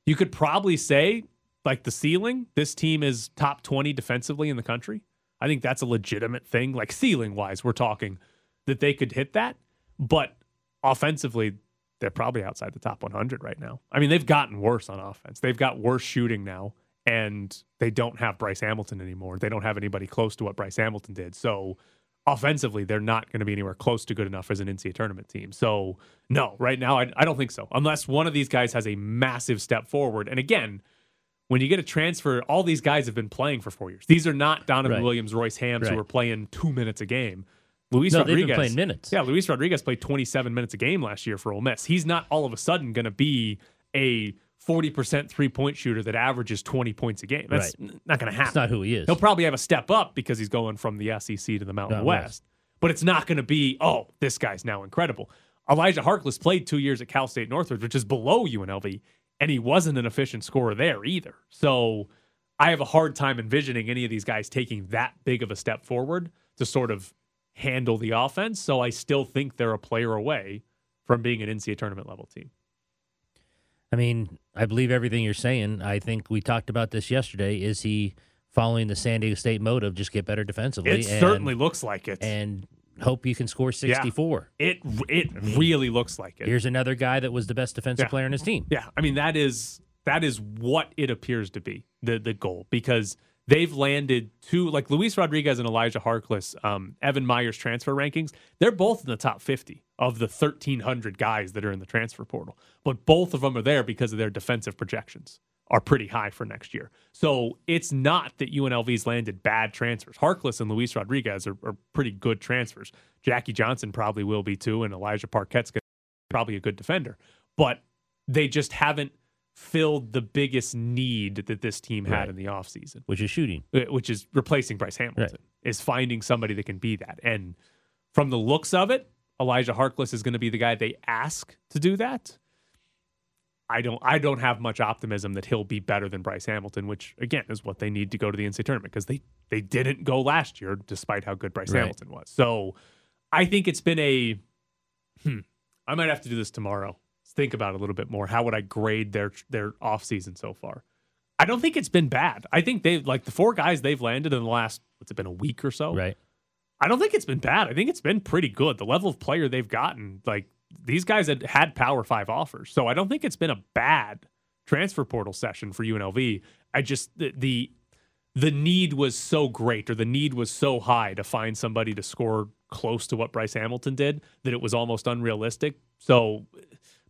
[SPEAKER 4] you could probably say like the ceiling, this team is top 20 defensively in the country. I think that's a legitimate thing. Like ceiling wise, we're talking that they could hit that. But offensively, they're probably outside the top 100 right now. I mean, they've gotten worse on offense. They've got worse shooting now, and they don't have Bryce Hamilton anymore. They don't have anybody close to what Bryce Hamilton did. So offensively, they're not going to be anywhere close to good enough as an NCAA tournament team. So no, right now, I, I don't think so. Unless one of these guys has a massive step forward. And again, when you get a transfer, all these guys have been playing for four years. These are not Donovan
[SPEAKER 5] Right.
[SPEAKER 4] Williams, Royce Hams, who are playing two minutes a game. Luis
[SPEAKER 5] No, they've been
[SPEAKER 4] Rodriguez
[SPEAKER 5] playing minutes.
[SPEAKER 4] Yeah, Luis Rodriguez played 27 minutes a game last year for Ole Miss. He's not all of a sudden going to be a 40% three point shooter that averages 20 points a game. That's
[SPEAKER 5] Right.
[SPEAKER 4] not going to happen.
[SPEAKER 5] That's not who he is.
[SPEAKER 4] He'll probably have a step up because he's going from the SEC to the Mountain
[SPEAKER 5] Mountain
[SPEAKER 4] West.
[SPEAKER 5] West.
[SPEAKER 4] But it's not going to be, oh, this guy's now incredible. Elijah Harkless played two years at Cal State Northridge, which is below UNLV, and he wasn't an efficient scorer there either. So I have a hard time envisioning any of these guys taking that big of a step forward to sort of handle the offense. So I still think they're a player away from being an NCAA tournament level team.
[SPEAKER 5] I mean, I believe everything you're saying. I think we talked about this yesterday. Is he following the San Diego State mode of just get better defensively?
[SPEAKER 4] It
[SPEAKER 5] and-
[SPEAKER 4] certainly looks like it.
[SPEAKER 5] And hope you can score 64.
[SPEAKER 4] It it really looks like it.
[SPEAKER 5] Here's another guy that was the best defensive
[SPEAKER 4] Yeah.
[SPEAKER 5] player on his team.
[SPEAKER 4] Yeah, I mean that is that is what it appears to be the the goal because they've landed two like Luis Rodriguez and Elijah Harkless, um, Evan Miya's transfer rankings. They're both in the top fifty of the thirteen hundred guys that are in the transfer portal, but both of them are there because of their defensive projections are pretty high for next year. So it's not that UNLV's landed bad transfers. Harkless and Luis Rodriguez are, are pretty good transfers. Jackie Johnson probably will be too, and Elijah Parquet's probably a good defender. But they just haven't filled the biggest need that this team had
[SPEAKER 5] Right.
[SPEAKER 4] in the offseason,
[SPEAKER 5] Which is shooting.
[SPEAKER 4] uh, which is replacing Bryce Hamilton, is finding somebody that can be that. And from the looks of it, Elijah Harkless is going to be the guy they ask to do that. I don't I don't have much optimism that he'll be better than Bryce Hamilton, which again is what they need to go to the NCAA tournament because they they didn't go last year despite how good Bryce
[SPEAKER 5] Right.
[SPEAKER 4] Hamilton was. So I think it's been a hmm, I might have to do this tomorrow. Think about it a little bit more. How would I grade their their offseason so far? I don't think it's been bad. I think they've like the four guys they've landed in the last what's it been a week or so.
[SPEAKER 5] Right.
[SPEAKER 4] I don't think it's been bad. I think it's been pretty good. The level of player they've gotten, like these guys had had Power Five offers, so I don't think it's been a bad transfer portal session for UNLV. I just the the, the need was so great, or the need was so high to find somebody to score close to what Bryce Hamilton did that it was almost unrealistic. So,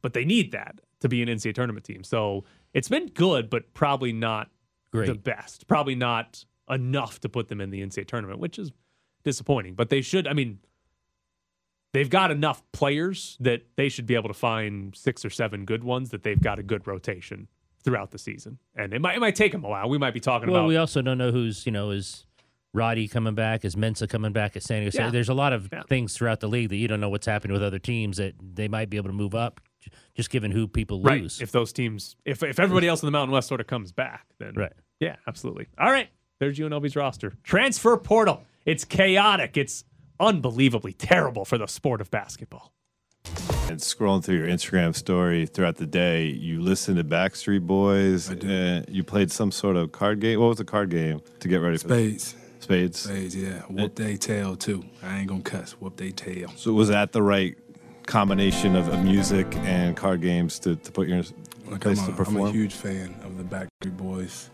[SPEAKER 4] but they need that to be an NCAA tournament team. So it's been good, but probably not
[SPEAKER 5] Great.
[SPEAKER 4] the best. Probably not enough to put them in the NCAA tournament, which is disappointing. But they should. I mean, they've got enough players that they should be able to find six or seven good ones that they've got a good rotation throughout the season. And it might it might take them a while. We might be talking
[SPEAKER 5] Well,
[SPEAKER 4] about
[SPEAKER 5] we also don't know who's you know is Roddy coming back, is Mensah coming back at San Diego. State.
[SPEAKER 4] Yeah.
[SPEAKER 5] There's a lot of things throughout the league that you don't know what's happening with other teams that they might be able to move up, just given who people
[SPEAKER 4] right.
[SPEAKER 5] lose.
[SPEAKER 4] If those teams, if if everybody else in the Mountain West sort of comes back, then
[SPEAKER 5] Right.
[SPEAKER 4] Yeah, absolutely. All right, there's UNLV's roster. Transfer portal. It's chaotic. It's unbelievably terrible for the sport of basketball.
[SPEAKER 17] And scrolling through your Instagram story throughout the day, you listened to Backstreet Boys. Uh, you played some sort of card game. What was the card game to get ready for
[SPEAKER 9] Spades.
[SPEAKER 17] Spades.
[SPEAKER 9] Spades, yeah. Whoop they tail too. I ain't gonna cuss. Whoop they tail.
[SPEAKER 17] So was that the right combination of, of music and card games to, to put your
[SPEAKER 9] Like
[SPEAKER 17] place
[SPEAKER 9] I'm
[SPEAKER 17] to
[SPEAKER 9] a, I'm a huge fan of the Backstreet Boys,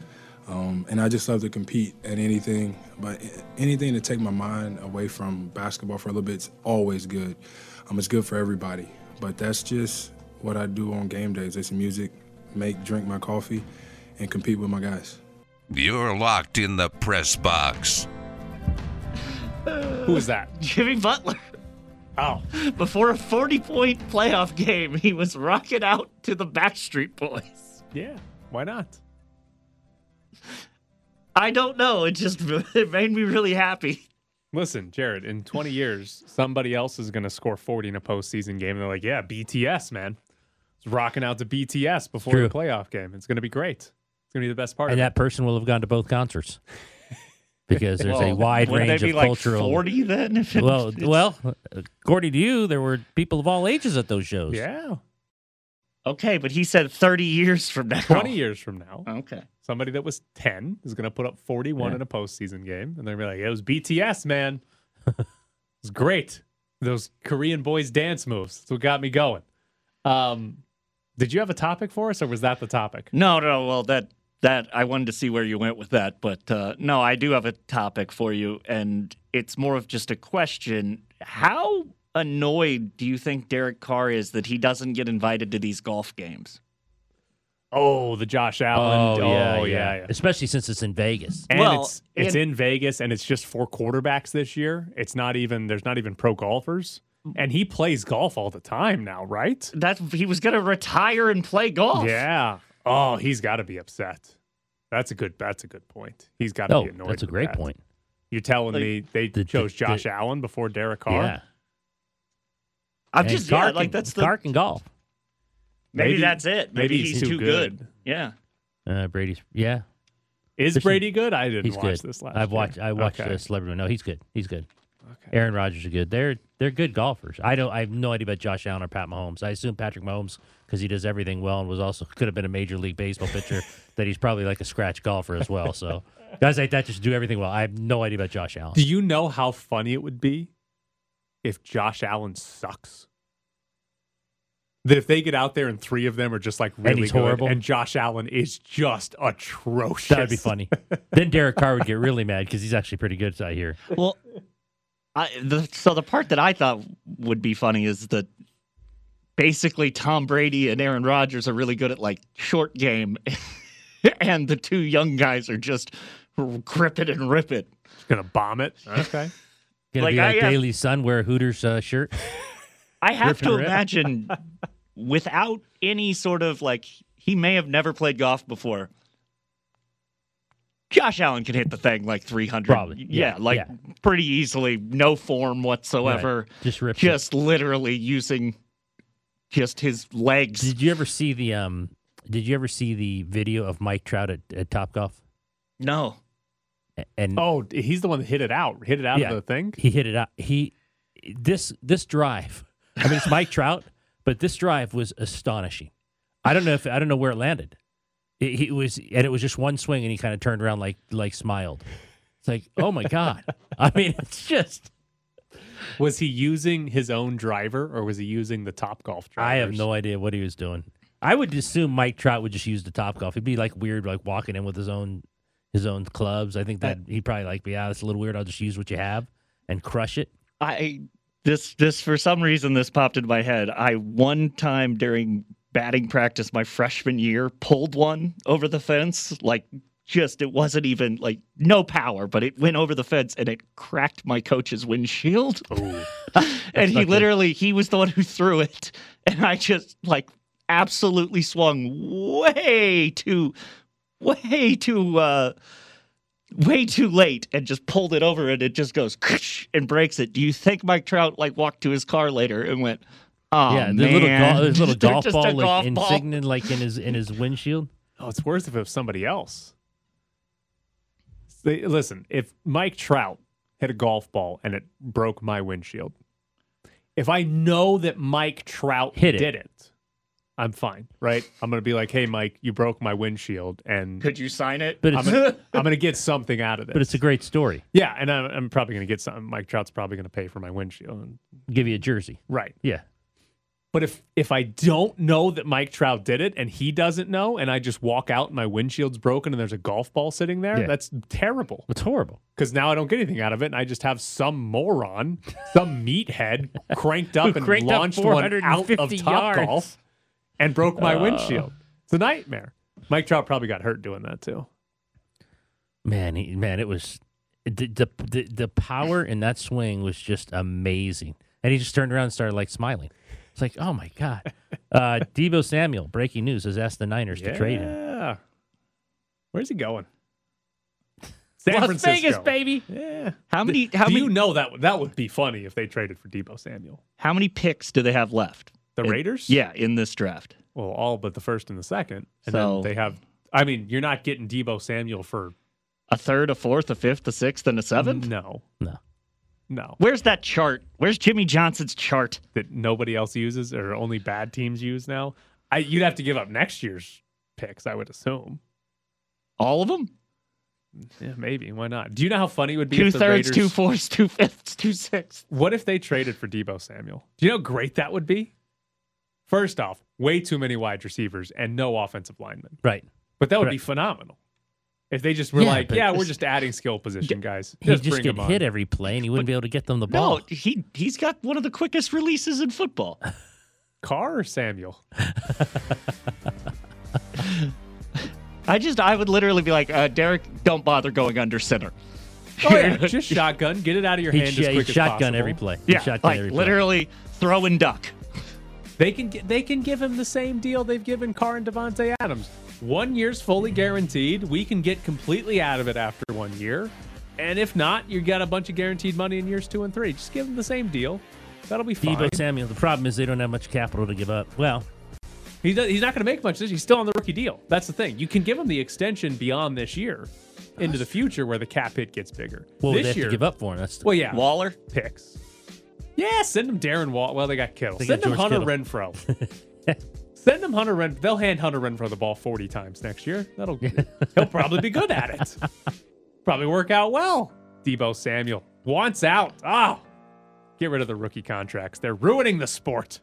[SPEAKER 9] um, and I just love to compete at anything. But anything to take my mind away from basketball for a little bit is always good. Um, it's good for everybody. But that's just what I do on game days. It's music, make, drink my coffee, and compete with my guys.
[SPEAKER 13] You're locked in the press box.
[SPEAKER 4] Who is that?
[SPEAKER 1] Jimmy Butler. Oh, before a 40 point playoff game, he was rocking out to the Backstreet Boys.
[SPEAKER 4] Yeah, why not?
[SPEAKER 1] I don't know. It just it made me really happy.
[SPEAKER 4] Listen, Jared, in 20 years, somebody else is going to score 40 in a postseason game. And they're like, yeah, BTS, man. It's rocking out to BTS before
[SPEAKER 5] True.
[SPEAKER 4] the playoff game. It's going to be great. It's going to be the best part
[SPEAKER 5] and
[SPEAKER 4] of
[SPEAKER 5] that person will have gone to both concerts because there's a wide range
[SPEAKER 1] they be
[SPEAKER 5] of
[SPEAKER 1] like
[SPEAKER 5] cultural.
[SPEAKER 1] 40 then? If it-
[SPEAKER 5] well,
[SPEAKER 1] it's-
[SPEAKER 5] well, according to you, there were people of all ages at those shows.
[SPEAKER 4] Yeah.
[SPEAKER 1] Okay, but he said 30 years from now.
[SPEAKER 4] 20 years from now,
[SPEAKER 1] Okay.
[SPEAKER 4] somebody that was 10 is going to put up 41
[SPEAKER 5] Yeah.
[SPEAKER 4] in a postseason game. And they're going to be like, it was BTS, man. it's great. Those Korean boys dance moves. That's what got me going. Um, did you have a topic for us, or was that the topic?
[SPEAKER 1] No, no. Well, that that I wanted to see where you went with that, but uh, no, I do have a topic for you, and it's more of just a question. How annoyed do you think Derek Carr is that he doesn't get invited to these golf games?
[SPEAKER 4] Oh, the Josh Allen.
[SPEAKER 5] Oh, yeah,
[SPEAKER 4] oh,
[SPEAKER 5] yeah.
[SPEAKER 4] yeah.
[SPEAKER 5] Especially since it's in Vegas.
[SPEAKER 4] And
[SPEAKER 1] Well,
[SPEAKER 4] it's it's
[SPEAKER 1] and-
[SPEAKER 4] in Vegas, and it's just for quarterbacks this year. It's not even there's not even pro golfers, and he plays golf all the time now, right?
[SPEAKER 1] That he was going to retire and play golf.
[SPEAKER 4] Yeah. Oh, he's got to be upset. That's a good. That's a good point. He's got to
[SPEAKER 5] Oh,
[SPEAKER 4] be annoyed.
[SPEAKER 5] that's a great
[SPEAKER 4] that.
[SPEAKER 5] point.
[SPEAKER 4] You're telling
[SPEAKER 1] Like,
[SPEAKER 4] me they
[SPEAKER 5] the-
[SPEAKER 4] chose
[SPEAKER 5] the-
[SPEAKER 4] Josh
[SPEAKER 5] the-
[SPEAKER 4] Allen before Derek Carr?
[SPEAKER 5] Yeah.
[SPEAKER 1] I'm
[SPEAKER 5] And
[SPEAKER 1] just
[SPEAKER 5] Carr
[SPEAKER 1] yeah,
[SPEAKER 5] can-
[SPEAKER 1] like that's the
[SPEAKER 5] Carr can golf.
[SPEAKER 1] maybe,
[SPEAKER 4] Maybe-
[SPEAKER 1] that's it.
[SPEAKER 4] maybe
[SPEAKER 1] Maybe,
[SPEAKER 4] he's
[SPEAKER 1] he's,
[SPEAKER 4] too
[SPEAKER 1] too
[SPEAKER 4] good.
[SPEAKER 1] good. Yeah.
[SPEAKER 5] Uh, Brady's yeah.
[SPEAKER 4] Is Brady good? I didn't
[SPEAKER 5] He's
[SPEAKER 4] watch
[SPEAKER 5] good.
[SPEAKER 4] this last.
[SPEAKER 5] I've
[SPEAKER 4] year.
[SPEAKER 5] watched. I watched
[SPEAKER 4] Okay.
[SPEAKER 5] the celebrity. No, he's good. He's good.
[SPEAKER 4] Okay.
[SPEAKER 5] Aaron Rodgers is good. They're they're good golfers. I don't. I have no idea about Josh Allen or Pat Mahomes. I assume Patrick Mahomes because he does everything well and was also could have been a major league baseball pitcher. that he's probably like a scratch golfer as well. So guys like that just do everything well. I have no idea about Josh Allen.
[SPEAKER 4] Do you know how funny it would be if Josh Allen sucks? That if they get out there and three of them are just like really
[SPEAKER 5] he's
[SPEAKER 4] good,
[SPEAKER 5] horrible?
[SPEAKER 4] and Josh Allen is just atrocious.
[SPEAKER 5] That would be funny. then Derek Carr would get really mad because he's actually pretty good. I hear.
[SPEAKER 1] Well, I, the, so the part that I thought would be funny is that basically Tom Brady and Aaron Rodgers are really good at like short game, and the two young guys are just grip it and rip it.
[SPEAKER 4] Gonna bomb it. Okay.
[SPEAKER 5] Gonna
[SPEAKER 1] Like,
[SPEAKER 5] be like
[SPEAKER 1] I have-
[SPEAKER 5] Daly Sun wear a Hooters uh, shirt.
[SPEAKER 1] I have to imagine without any sort of like he may have never played golf before. Josh Allen can hit the thing like 300.
[SPEAKER 5] Probably.
[SPEAKER 1] Yeah,
[SPEAKER 5] Yeah,
[SPEAKER 1] like
[SPEAKER 5] yeah.
[SPEAKER 1] pretty easily, no form whatsoever.
[SPEAKER 5] Right. Just rips it.
[SPEAKER 1] Just literally using just his legs.
[SPEAKER 5] Did you ever see the um? Did you ever see the video of Mike Trout at, at Top Golf?
[SPEAKER 1] No.
[SPEAKER 5] And
[SPEAKER 4] Oh, he's the one that hit it out. Hit it out
[SPEAKER 5] Yeah.
[SPEAKER 4] of the thing.
[SPEAKER 5] he hit it out. He this this drive. I mean, it's Mike Trout, but this drive was astonishing. I don't know if I don't know where it landed. It, he was, and it was just one swing, and he kind of turned around like like smiled. It's like, oh my god! I mean, it's just.
[SPEAKER 4] Was he using his own driver or was he using the Top Golf driver?
[SPEAKER 5] I have no idea what he was doing. I would assume Mike Trout would just use the Top Golf. It'd be like weird, like walking in with his own his own clubs. I think that he'd probably like, yeah, that's a little weird. I'll just use what you have and crush it.
[SPEAKER 1] I this this for some reason this popped in my head. I one time during batting practice my freshman year pulled one over the fence like just it wasn't even like no power, but it went over the fence and it cracked my coach's windshield. and he
[SPEAKER 5] not good.
[SPEAKER 1] literally he was the one who threw it, and I just like absolutely swung way too, way too. uh way too late and just pulled it over and it just goes and breaks it. Do you think Mike Trout like walked to his car later and went, "Oh
[SPEAKER 5] yeah, the
[SPEAKER 1] man,
[SPEAKER 5] little golf, his little golf ball, like
[SPEAKER 1] golf ball.
[SPEAKER 5] insignia, like in his in his windshield.
[SPEAKER 4] Oh, it's worse if it was somebody else. They, listen, if Mike Trout hit a golf ball and it broke my windshield, if I know that Mike Trout
[SPEAKER 5] Hit it.
[SPEAKER 4] did it, I'm fine, right? I'm gonna be like, "Hey, Mike, you broke my windshield," and
[SPEAKER 1] Could you sign it?
[SPEAKER 5] But
[SPEAKER 4] I'm gonna, I'm gonna get something out of this.
[SPEAKER 5] but it's a great story.
[SPEAKER 4] yeah, and I'm, I'm probably gonna get something. Mike Trout's probably gonna pay for my windshield, and
[SPEAKER 5] Give you a jersey.
[SPEAKER 4] right?
[SPEAKER 5] Yeah.
[SPEAKER 4] But if if I don't know that Mike Trout did it and he doesn't know, and I just walk out and my windshield's broken and there's a golf ball sitting there,
[SPEAKER 5] Yeah.
[SPEAKER 4] that's terrible.
[SPEAKER 5] It's horrible.
[SPEAKER 4] Because now I don't get anything out of it, and I just have some moron, some meathead, cranked up and
[SPEAKER 5] cranked up
[SPEAKER 4] launched one out of Top
[SPEAKER 5] yards.
[SPEAKER 4] Golf and broke my
[SPEAKER 5] Uh.
[SPEAKER 4] windshield. It's a nightmare. Mike Trout probably got hurt doing that too.
[SPEAKER 5] Man, he, man, it was the, the the the power in that swing was just amazing. And he just turned around and started like smiling. It's like, oh my god. Uh, Deebo Samuel, breaking news, has asked the Niners to trade him.
[SPEAKER 4] Yeah. Where's he going? San
[SPEAKER 5] Las
[SPEAKER 4] Francisco.
[SPEAKER 5] Vegas, baby.
[SPEAKER 4] Yeah.
[SPEAKER 1] How many? How
[SPEAKER 4] do
[SPEAKER 1] many?
[SPEAKER 4] you know that that would be funny if they traded for Deebo Samuel?
[SPEAKER 1] How many picks do they have left?
[SPEAKER 4] The
[SPEAKER 1] In-
[SPEAKER 4] Raiders?
[SPEAKER 1] Yeah, in this draft.
[SPEAKER 4] Well, all but the first and the second. And
[SPEAKER 1] So-
[SPEAKER 4] then they have I mean, you're not getting Deebo Samuel for
[SPEAKER 1] A third, a fourth, a fifth, a sixth, and a seventh.
[SPEAKER 4] no.
[SPEAKER 5] No.
[SPEAKER 4] No.
[SPEAKER 1] Where's that chart? Where's Jimmy Johnson's chart?
[SPEAKER 4] That nobody else uses or only bad teams use now. I you'd have to give up next year's picks, I would assume.
[SPEAKER 1] All of them?
[SPEAKER 4] Yeah, maybe. Why not? Do you know how funny it would be
[SPEAKER 1] Two
[SPEAKER 4] if
[SPEAKER 1] thirds,
[SPEAKER 4] Raiders,
[SPEAKER 1] two fourths, two fifths, two sixths.
[SPEAKER 4] What if they traded for Deebo Samuel? Do you know how great that would be? First off, way too many wide receivers and no offensive linemen.
[SPEAKER 5] Right.
[SPEAKER 4] But that would be phenomenal. If they just were
[SPEAKER 5] Yeah,
[SPEAKER 4] like, yeah, we're just adding skill position guys.
[SPEAKER 5] He'd just,
[SPEAKER 4] bring
[SPEAKER 5] get
[SPEAKER 4] them on.
[SPEAKER 5] hit every play and he wouldn't be able to get them the ball.
[SPEAKER 1] No, he he's got one of the quickest releases in football.
[SPEAKER 4] Carr or Samuel?
[SPEAKER 1] I just I would literally be like, uh, Derek, don't bother going under center.
[SPEAKER 4] Oh yeah, just shotgun, get it out of your
[SPEAKER 5] He'd
[SPEAKER 4] hand
[SPEAKER 5] sh-
[SPEAKER 4] as
[SPEAKER 5] he'd
[SPEAKER 4] quick as
[SPEAKER 5] shotgun
[SPEAKER 4] possible.
[SPEAKER 5] every play. He'd
[SPEAKER 1] Yeah,
[SPEAKER 5] shotgun
[SPEAKER 1] like
[SPEAKER 5] every play.
[SPEAKER 1] literally throw and duck.
[SPEAKER 4] They can they can give him the same deal they've given Carr and Davante Adams. One year's fully guaranteed. We can get completely out of it after one year, and if not, you got a bunch of guaranteed money in years two and three. Just give them the same deal. That'll be fine.
[SPEAKER 5] Deebo Samuel. The problem is they don't have much capital to give up. Well,
[SPEAKER 4] He does, he's not going to make much this. He's still on the rookie deal. That's the thing. You can give him the extension beyond this year into the future where the cap hit gets bigger.
[SPEAKER 5] what would
[SPEAKER 4] this
[SPEAKER 5] they have
[SPEAKER 4] year,
[SPEAKER 5] to give up for him? That's the,
[SPEAKER 4] Well, yeah,
[SPEAKER 1] Waller.
[SPEAKER 4] picks. Yeah, send him Darren Wall. Well, they got Kittle.
[SPEAKER 5] They
[SPEAKER 4] send
[SPEAKER 5] got
[SPEAKER 4] him
[SPEAKER 5] George
[SPEAKER 4] Hunter
[SPEAKER 5] Kittle.
[SPEAKER 4] Renfrow. send him Hunter Ren. They'll hand Hunter Renfrow the ball forty times next year. That'll get he'll probably be good at it. Probably work out well. Deebo Samuel wants out. Oh, get rid of the rookie contracts. They're ruining the sport.